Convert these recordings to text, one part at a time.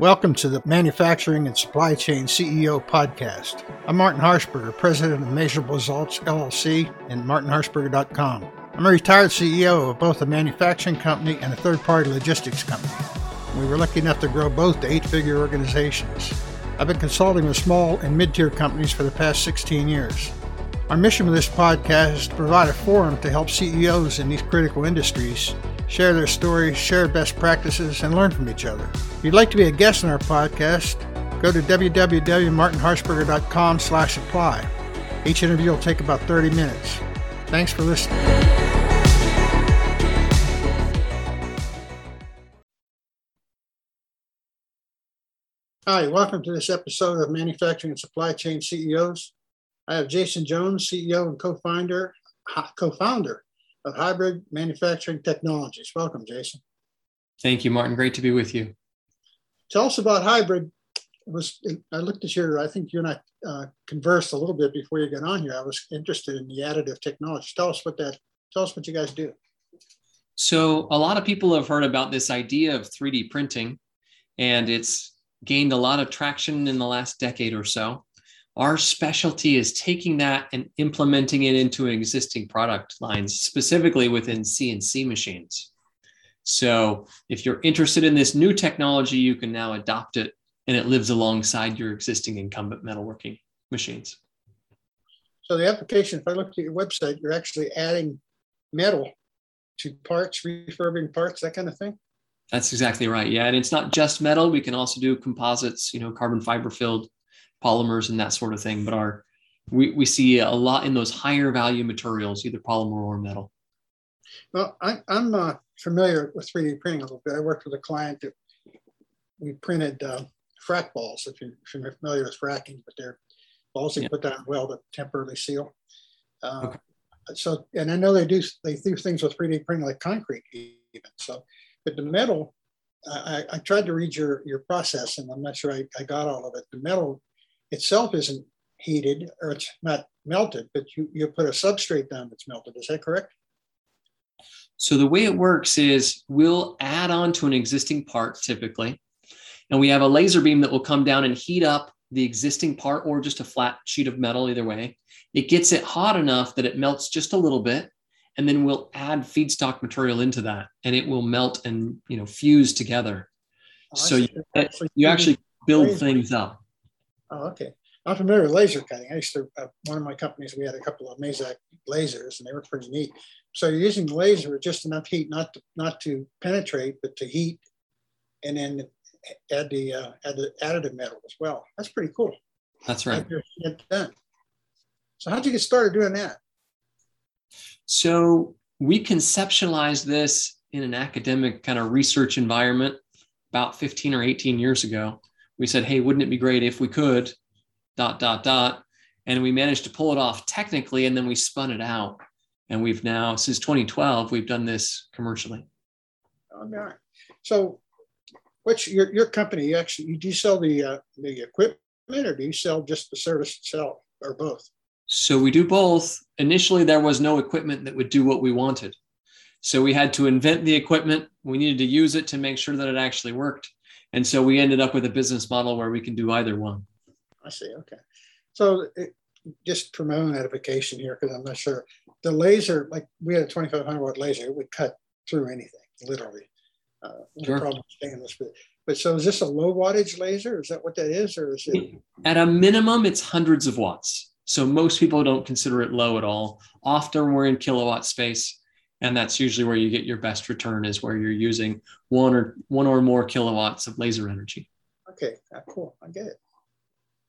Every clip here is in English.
Welcome to the Manufacturing and Supply Chain CEO podcast. I'm Martin Harshberger, president of Measurable Results LLC and martinharshberger.com. I'm a retired CEO of both a manufacturing company and a third party logistics company. We were lucky enough to grow both to eight figure organizations. I've been consulting with small and mid tier companies for the past 16 years. Our mission with this podcast is to provide a forum to help CEOs in these critical industries share their stories, share best practices, and learn from each other. If you'd like to be a guest on our podcast, go to www.martinharshberger.com slash apply. Each interview will take about 30 minutes. Thanks for listening. Hi, welcome to this episode of Manufacturing and Supply Chain CEOs. I have Jason Jones, CEO and co-founder, co-founder of Hybrid Manufacturing Technologies. Welcome, Jason. Thank you, Martin. Great to be with you. Tell us about Hybrid. It was I looked at your, I think you and I uh, conversed a little bit before you got on here. I was interested in the additive technology. Tell us what that, tell us what you guys do. So a lot of people have heard about this idea of 3D printing, and it's gained a lot of traction in the last decade or so. Our specialty is taking that and implementing it into existing product lines, specifically within CNC machines. So if you're interested in this new technology, you can now adopt it and it lives alongside your existing incumbent metalworking machines. So the application, if I look at your website, you're actually adding metal to parts, refurbing parts, that kind of thing? That's exactly right. Yeah. And it's not just metal. We can also do composites, you know, carbon fiber filled polymers and that sort of thing. But our we, we see a lot in those higher value materials, either polymer or metal. Well, I, am uh, familiar with 3D printing a little bit. I worked with a client that we printed uh, frac balls, if, you, are familiar with fracking, but they're balls you yeah. put down well to temporarily seal. Uh, okay. So, and I know they do they do things with 3D printing like concrete even. So, but the metal, I, I tried to read your your process, and I'm not sure I, I got all of it. The metal itself isn't heated or it's not melted, but you, you put a substrate down that's melted. Is that correct? So the way it works is we'll add on to an existing part typically, and we have a laser beam that will come down and heat up the existing part or just a flat sheet of metal, either way. It gets it hot enough that it melts just a little bit, and then we'll add feedstock material into that, and it will melt and you know fuse together. Oh, so you, you actually build things up. Oh, okay. I'm familiar with laser cutting. I used to, uh, one of my companies, we had a couple of Mazak lasers and they were pretty neat. So you're using the laser with just enough heat, not to, not to penetrate, but to heat and then add the, uh, add the additive metal as well. That's pretty cool. That's right. Get done. So how'd you get started doing that? So we conceptualized this in an academic kind of research environment about 15 or 18 years ago we said, hey, wouldn't it be great if we could, dot, dot, dot. And we managed to pull it off technically, and then we spun it out. And we've now, since 2012, we've done this commercially. All right. So, what's your, your company? You actually, do you sell the, uh, the equipment or do you sell just the service itself or both? So, we do both. Initially, there was no equipment that would do what we wanted. So, we had to invent the equipment. We needed to use it to make sure that it actually worked. And so we ended up with a business model where we can do either one. I see. Okay. So it, just for my own edification here, because I'm not sure, the laser, like we had a 2500 watt laser, it would cut through anything, literally. Uh, no sure. problem stainless. But, but so is this a low wattage laser? Is that what that is? Or is it? At a minimum, it's hundreds of watts. So most people don't consider it low at all. Often we're in kilowatt space and that's usually where you get your best return is where you're using one or one or more kilowatts of laser energy. Okay ah, cool. I get it.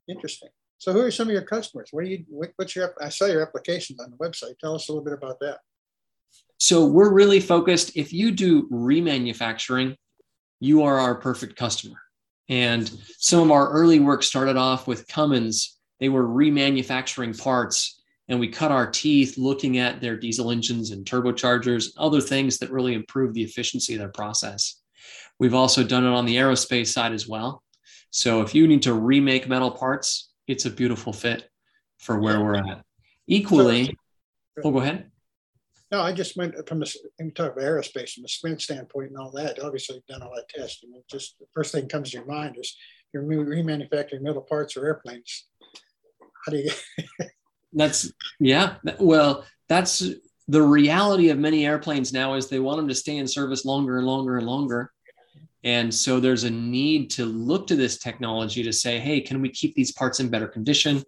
Interesting. So who are some of your customers? What do you what's your i saw your applications on the website. Tell us a little bit about that. So we're really focused. If you do remanufacturing you are our perfect customer. And some of our early work started off with cummins. They were remanufacturing parts and we cut our teeth looking at their diesel engines and turbochargers, other things that really improve the efficiency of their process. We've also done it on the aerospace side as well. So if you need to remake metal parts, it's a beautiful fit for where we're at. Equally, so, oh, go ahead. No, I just went from the we talk about aerospace from a sprint standpoint and all that. Obviously, you've done all that testing. It just the first thing that comes to your mind is you're remanufacturing metal parts or airplanes. How do you? that's yeah. Well, that's the reality of many airplanes now is they want them to stay in service longer and longer and longer. And so there's a need to look to this technology to say, hey, can we keep these parts in better condition?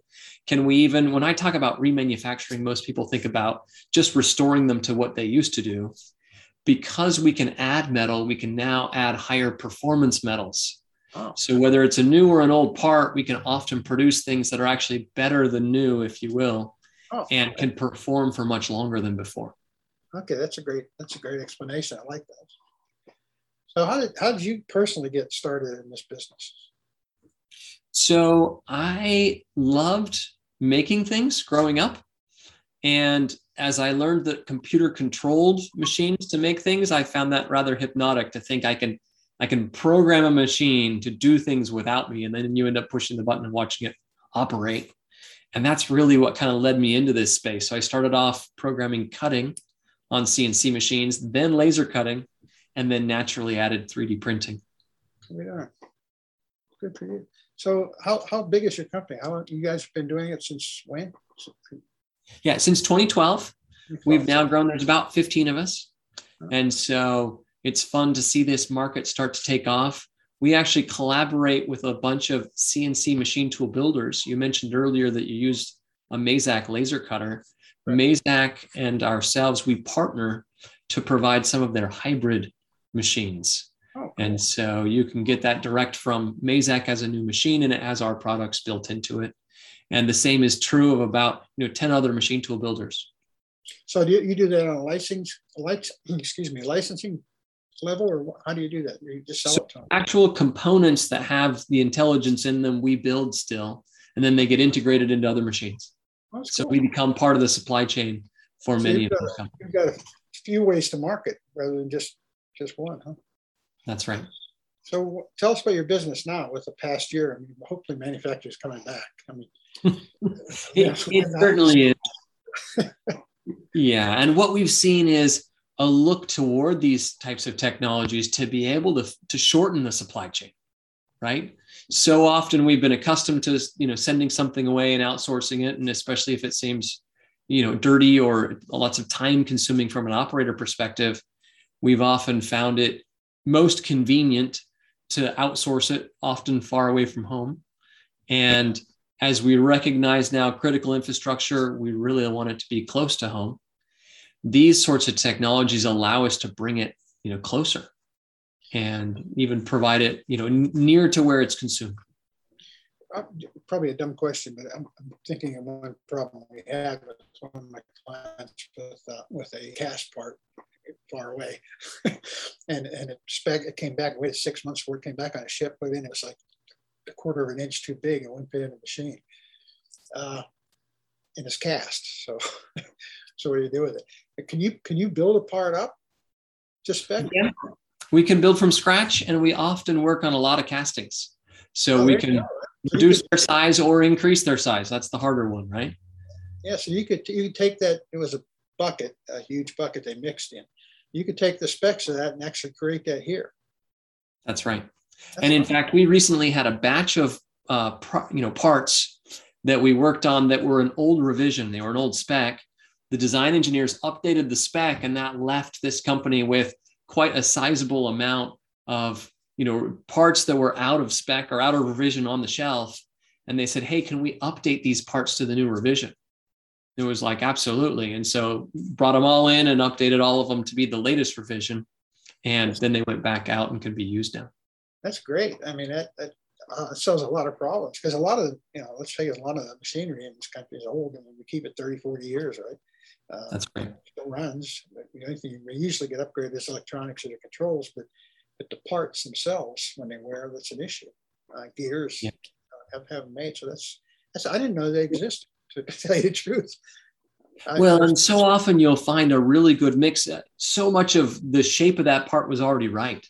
Can we even, when I talk about remanufacturing, most people think about just restoring them to what they used to do. Because we can add metal, we can now add higher performance metals. Oh. So whether it's a new or an old part, we can often produce things that are actually better than new, if you will, oh, and can perform for much longer than before. Okay, that's a great that's a great explanation. I like that. So how did how did you personally get started in this business? So I loved making things growing up. And as I learned that computer controlled machines to make things, I found that rather hypnotic to think I can I can program a machine to do things without me. And then you end up pushing the button and watching it operate. And that's really what kind of led me into this space. So I started off programming cutting on CNC machines, then laser cutting, and then naturally added 3D printing. Yeah. Good for you. So how, how big is your company? How you guys been doing it since when? Yeah, since 2012. We've now grown. There's about 15 of us. And so it's fun to see this market start to take off. We actually collaborate with a bunch of CNC machine tool builders. You mentioned earlier that you used a Mazak laser cutter. Right. Mazak and ourselves, we partner to provide some of their hybrid machines. Oh, cool. And so you can get that direct from Mazak as a new machine and it has our products built into it. And the same is true of about you know 10 other machine tool builders. So do you, you do that on a license, excuse me, licensing level, or how do you do that? You just sell so it? Actual components that have the intelligence in them, we build still, and then they get integrated into other machines. Oh, so cool. we become part of the supply chain for so many of those companies. You've got a few ways to market rather than just just one, huh? That's right. So tell us about your business now with the past year. I mean, hopefully manufacturers coming back. I mean, it, it certainly is. yeah. And what we've seen is a look toward these types of technologies to be able to, to shorten the supply chain, right? So often we've been accustomed to, you know, sending something away and outsourcing it. And especially if it seems, you know, dirty or lots of time consuming from an operator perspective, we've often found it most convenient to outsource it, often far away from home. And as we recognize now critical infrastructure, we really want it to be close to home. These sorts of technologies allow us to bring it, you know, closer and even provide it, you know, near to where it's consumed. Uh, probably a dumb question, but I'm, thinking of one problem we had with one of my clients with, uh, with a cast part far away. and and it spec it came back, waited six months before it came back on a ship, but then it was like a quarter of an inch too big. It wouldn't fit in the machine. Uh, and it's cast. So so what do you do with it? Can you can you build a part up? Just spec? Yeah. We can build from scratch and we often work on a lot of castings. So oh, we can reduce their size or increase their size. That's the harder one, right? Yeah, so you could you could take that. It was a bucket, a huge bucket they mixed in. You could take the specs of that and actually create that here. That's right. That's and in fact, we recently had a batch of uh, pro, you know parts that we worked on that were an old revision. They were an old spec. The design engineers updated the spec, and that left this company with quite a sizable amount of you know parts that were out of spec or out of revision on the shelf. And they said, "Hey, can we update these parts to the new revision?" it was like absolutely. And so brought them all in and updated all of them to be the latest revision. And then they went back out and could be used now. That's great. I mean that, that uh, solves a lot of problems because a lot of you know let's say a lot of the machinery in this country is old and we keep it 30 40 years right uh, that's right still runs the only thing we usually get upgraded is electronics or the controls but but the parts themselves when they wear that's an issue uh, gears yeah. Uh, have, have made so that's that's i didn't know they existed to tell you the truth. Well, and so often you'll find a really good mix. So much of the shape of that part was already right.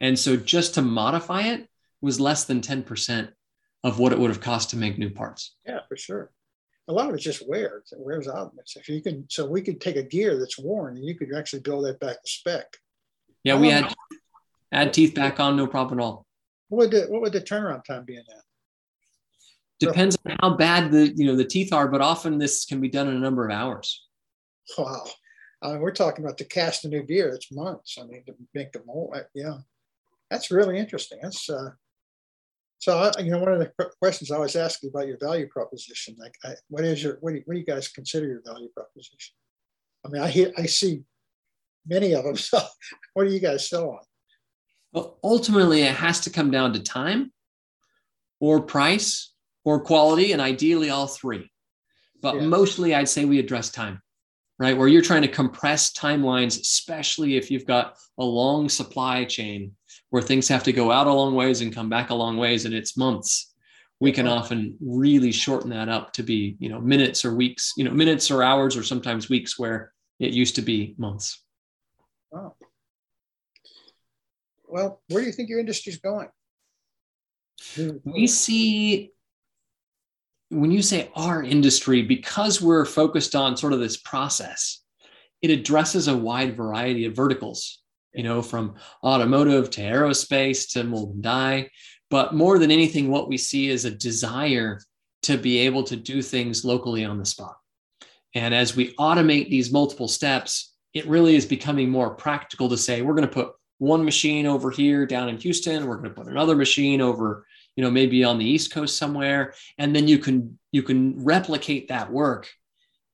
And so just to modify it was less than 10% of what it would have cost to make new parts. Yeah, for sure. A lot of it's just wear. It wears out. If you can, so we could take a gear that's worn and you could actually build that back to spec. Yeah, we had add teeth back on, no problem at all. What would the what would the turnaround time be in that? Depends on how bad the you know the teeth are, but often this can be done in a number of hours. Wow, I mean, we're talking about to cast a new gear. It's months. I mean, to make the mold. Yeah, that's really interesting. That's uh, so you know one of the questions I always ask you about your value proposition. Like, I, what is your what do, you, what do you guys consider your value proposition? I mean, I hear I see many of them. So, what do you guys sell on? Well, ultimately, it has to come down to time, or price, or quality, and ideally all three. But yeah. mostly, I'd say we address time right? Where you're trying to compress timelines, especially if you've got a long supply chain where things have to go out a long ways and come back a long ways and it's months. We can often really shorten that up to be, you know, minutes or weeks, you know, minutes or hours or sometimes weeks where it used to be months. Wow. Well, where do you think your industry is going? We see when you say our industry, because we're focused on sort of this process, it addresses a wide variety of verticals, you know, from automotive to aerospace to mold and die. But more than anything, what we see is a desire to be able to do things locally on the spot. And as we automate these multiple steps, it really is becoming more practical to say, we're going to put one machine over here down in Houston, we're going to put another machine over you know maybe on the east coast somewhere and then you can you can replicate that work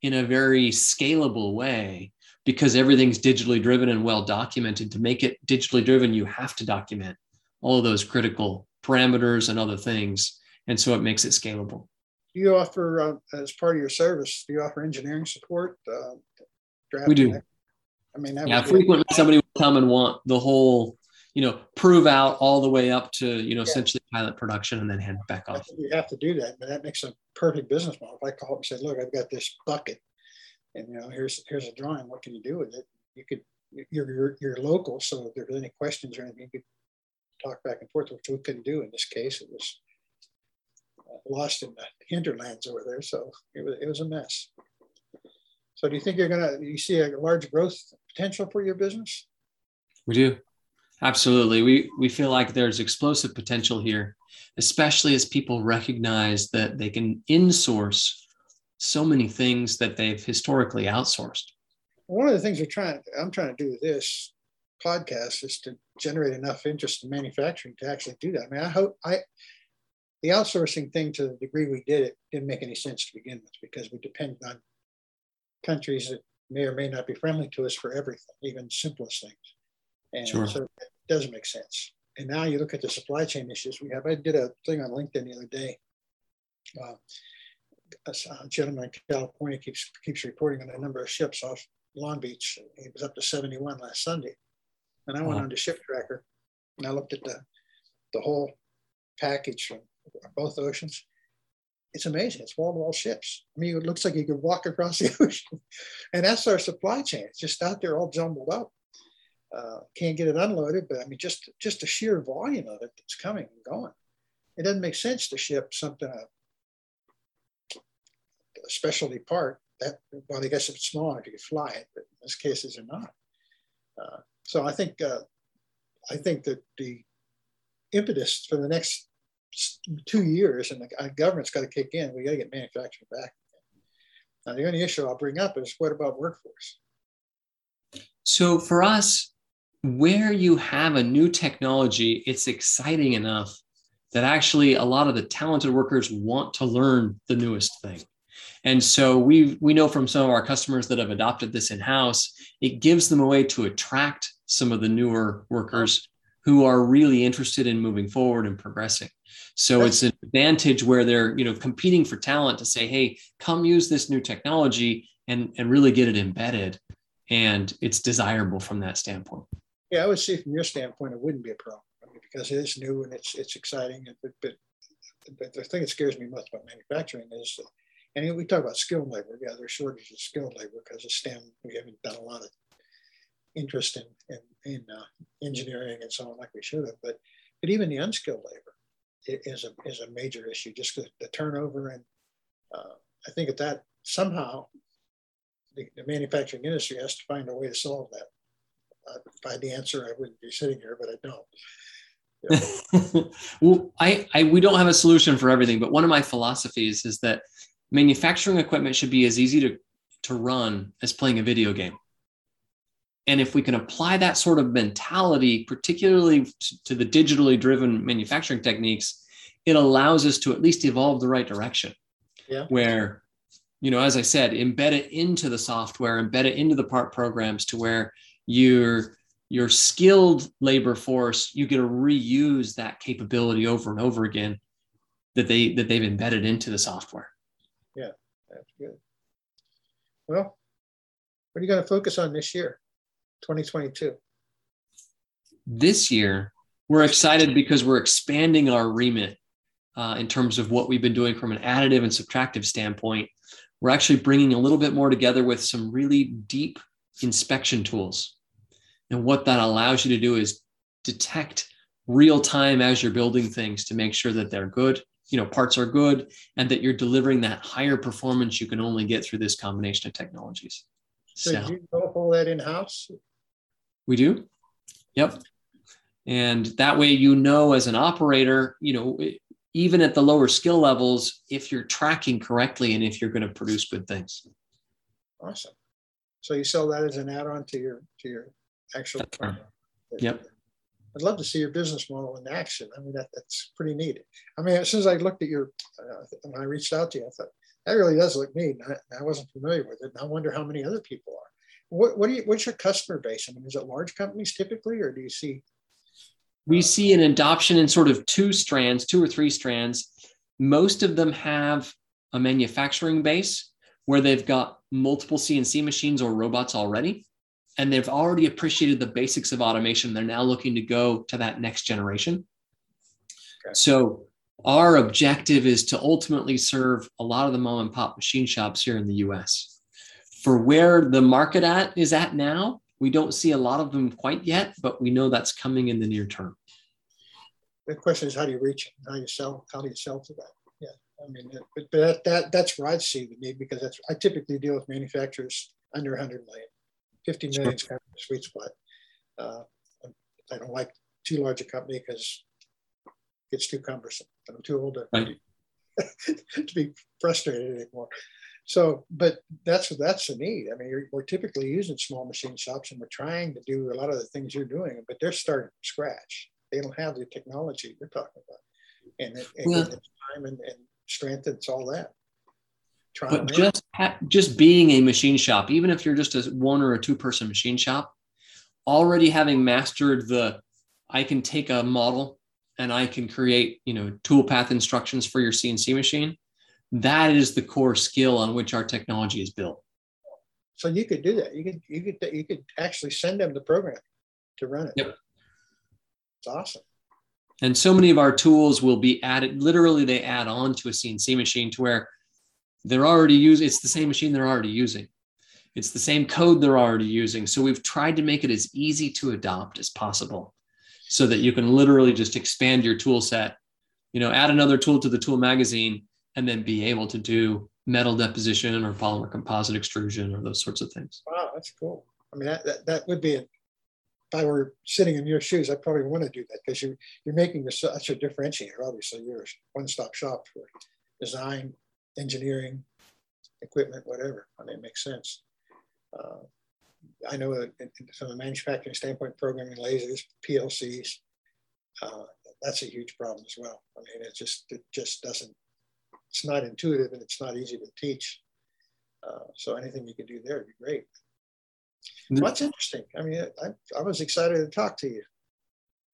in a very scalable way because everything's digitally driven and well documented. To make it digitally driven you have to document all of those critical parameters and other things. And so it makes it scalable. Do you offer uh, as part of your service do you offer engineering support uh, we do. i mean yeah frequently somebody will come and want the whole you know prove out all the way up to you know yeah. essentially pilot production and then hand back off. you have to do that but that makes a perfect business model. If i call up and say look i've got this bucket and you know here's here's a drawing what can you do with it? You could you're you're, you're local so if there's any questions or anything you could talk back and forth which we couldn't do in this case. It was uh, lost in the hinterlands over there so it was, it was a mess. So do you think you're gonna you see a large growth potential for your business? We do. Absolutely. We we feel like there's explosive potential here, especially as people recognize that they can insource so many things that they've historically outsourced. One of the things we're trying I'm trying to do with this podcast is to generate enough interest in manufacturing to actually do that. I mean, I hope I the outsourcing thing to the degree we did it didn't make any sense to begin with because we depend on countries that may or may not be friendly to us for everything, even simplest things. And sure. so it doesn't make sense. And now you look at the supply chain issues we have. I did a thing on LinkedIn the other day. Uh, a gentleman in California keeps keeps reporting on the number of ships off Long Beach. It was up to 71 last Sunday. And I went wow. on to Ship Tracker and I looked at the the whole package from both oceans. It's amazing. It's wall to wall ships. I mean, it looks like you could walk across the ocean. And that's our supply chain. It's just out there all jumbled up uh, can't get it unloaded, but I mean, just just the sheer volume of it that's coming and going. It doesn't make sense to ship something a, a specialty part that well, I guess if it's small enough you fly it, but in this cases are not. Uh, so I think uh, I think that the impetus for the next two years and the government's got to kick in. We got to get manufacturing back. Now the only issue I'll bring up is what about workforce? So for us, where you have a new technology, it's exciting enough that actually a lot of the talented workers want to learn the newest thing. And so we we know from some of our customers that have adopted this in house, it gives them a way to attract some of the newer workers who are really interested in moving forward and progressing. So it's an advantage where they're you know competing for talent to say, hey, come use this new technology and and really get it embedded, and it's desirable from that standpoint. Yeah, I would see from your standpoint, it wouldn't be a problem I mean, because it is new and it's it's exciting. But, but, but the thing that scares me most about manufacturing is, and we talk about skilled labor. Yeah, there's shortage of skilled labor because of STEM. We haven't done a lot of interest in in, in uh, engineering and so on like we should have. But but even the unskilled labor is a is a major issue. Just the, the turnover and uh, I think that somehow the, the, manufacturing industry has to find a way to solve that. Uh, if I had the answer, I wouldn't be sitting here, but I don't. well, I, I we don't have a solution for everything, but one of my philosophies is that manufacturing equipment should be as easy to, to run as playing a video game. And if we can apply that sort of mentality, particularly to the digitally driven manufacturing techniques, it allows us to at least evolve the right direction. Yeah. Where, you know, as I said, embed it into the software, embed it into the part programs to where you're your skilled labor force, you get to reuse that capability over and over again that they that they've embedded into the software. That's good. Well, what are you going to focus on this year, 2022? This year, we're excited because we're expanding our remit uh, in terms of what we've been doing from an additive and subtractive standpoint. We're actually bringing a little bit more together with some really deep inspection tools. And what that allows you to do is detect real time as you're building things to make sure that they're good, you know, parts are good, and that you're delivering that higher performance you can only get through this combination of technologies. So, so you go all that in house? We do. Yep. And that way, you know, as an operator, you know, even at the lower skill levels, if you're tracking correctly and if you're going to produce good things. Awesome. So you sell that as an add-on to your to your actual. Yep. I'd love to see your business model in action. I mean, that, that's pretty neat. I mean, as soon as I looked at your, uh, I reached out to you, I thought that really does look neat. I, I, wasn't familiar with it. And I wonder how many other people are. What, what do you, what's your customer base? I mean, is it large companies typically, or do you see? We see an adoption in sort of two strands, two or three strands. Most of them have a manufacturing base where they've got multiple CNC machines or robots already and they've already appreciated the basics of automation. They're now looking to go to that next generation. Okay. So our objective is to ultimately serve a lot of the mom and pop machine shops here in the US. For where the market at is at now, we don't see a lot of them quite yet, but we know that's coming in the near term. The question is how do you reach it? How do you sell? How do you sell to that? Yeah, I mean, but, but that, that that's where I see the need because that's I typically deal with manufacturers under 100 million 50 million is kind of a sweet spot. Uh, I don't like too large a company because it's too cumbersome. I'm too old to, right. to be frustrated anymore. So, but that's that's the need. I mean, we're typically using small machine shops, and we're trying to do a lot of the things you're doing, but they're starting from scratch. They don't have the technology you're talking about, and, it, and well, time and, and strength. It's all that but just ha- just being a machine shop, even if you're just a one or a two person machine shop, already having mastered the, I can take a model and I can create you know toolpath instructions for your CNC machine. That is the core skill on which our technology is built. So you could do that. You could you could you could actually send them the program to run it. Yep. It's awesome. And so many of our tools will be added. Literally, they add on to a CNC machine to where they're already using it's the same machine they're already using. It's the same code they're already using. So we've tried to make it as easy to adopt as possible so that you can literally just expand your tool set you know add another tool to the tool magazine and then be able to do metal deposition or polymer composite extrusion or those sorts of things. Wow that's cool. I mean that, that, that would be if i were sitting in your shoes I'd probably want to do that because you're you're making such a differentiator obviously you're a one-stop shop for design engineering, equipment, whatever. I mean, it makes sense. Uh, I know that from a manufacturing standpoint, programming lasers, PLCs, uh, that's a huge problem as well. I mean, it just it just doesn't. It's not intuitive and it's not easy to teach. Uh, so anything you can do there would be great. Mm-hmm. Well, that's interesting. I mean, I, I was excited to talk to you.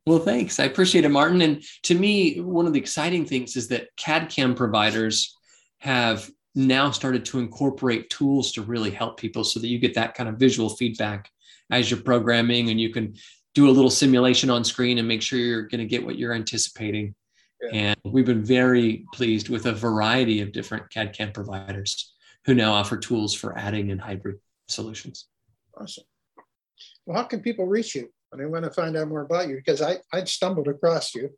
Well, thanks. I appreciate it, Martin. And to me, one of the exciting things is that CAD CAM providers have now started to incorporate tools to really help people so that you get that kind of visual feedback as you're programming and you can do a little simulation on screen and make sure you're going to get what you're anticipating. Yeah. And we've been very pleased with a variety of different CAD CAM providers who now offer tools for adding and hybrid solutions. Awesome. Well, how can people reach you when they want to find out more about you? Because I, I stumbled across you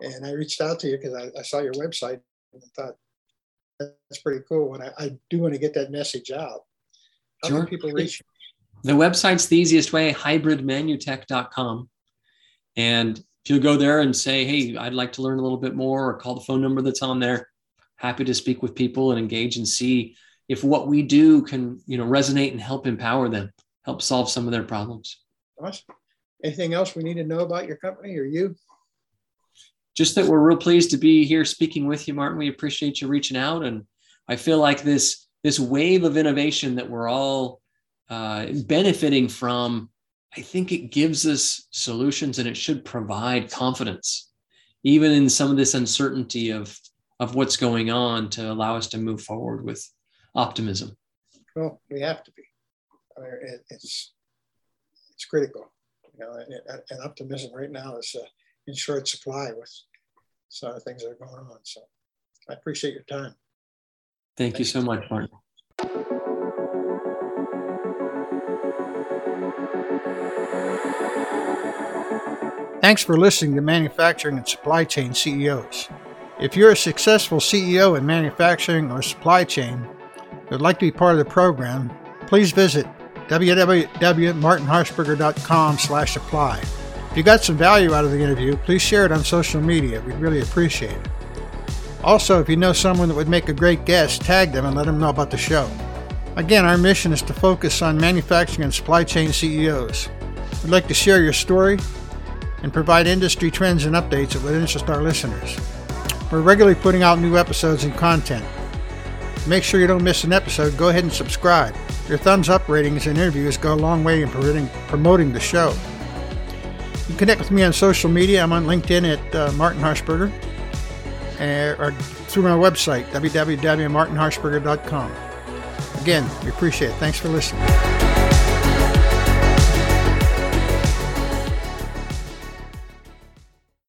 and I reached out to you because I, I saw your website and I thought, that's pretty cool. And I, I do want to get that message out. How sure. people reach you? The website's the easiest way, hybridmanutech.com. And if you go there and say, hey, I'd like to learn a little bit more, or call the phone number that's on there, happy to speak with people and engage and see if what we do can, you know, resonate and help empower them, help solve some of their problems. Awesome. Anything else we need to know about your company or you? Just that we're real pleased to be here speaking with you, Martin. We appreciate you reaching out, and I feel like this this wave of innovation that we're all uh, benefiting from. I think it gives us solutions, and it should provide confidence, even in some of this uncertainty of of what's going on, to allow us to move forward with optimism. Well, we have to be. It's it's critical. You know, and, and optimism right now is uh, in short supply with some of the things that are going on. So I appreciate your time. Thank, Thank you so much, Martin. Thanks for listening to Manufacturing and Supply Chain CEOs. If you're a successful CEO in manufacturing or supply chain and would like to be part of the program, please visit www.martinharshberger.com slash apply. If you got some value out of the interview, please share it on social media. We'd really appreciate it. Also, if you know someone that would make a great guest, tag them and let them know about the show. Again, our mission is to focus on manufacturing and supply chain CEOs. We'd like to share your story and provide industry trends and updates that would interest our listeners. We're regularly putting out new episodes and content. Make sure you don't miss an episode. Go ahead and subscribe. Your thumbs up ratings and interviews go a long way in promoting the show. Can connect with me on social media. I'm on LinkedIn at uh, Martin Harshberger or through my website, www.martinharshberger.com. Again, we appreciate it. Thanks for listening.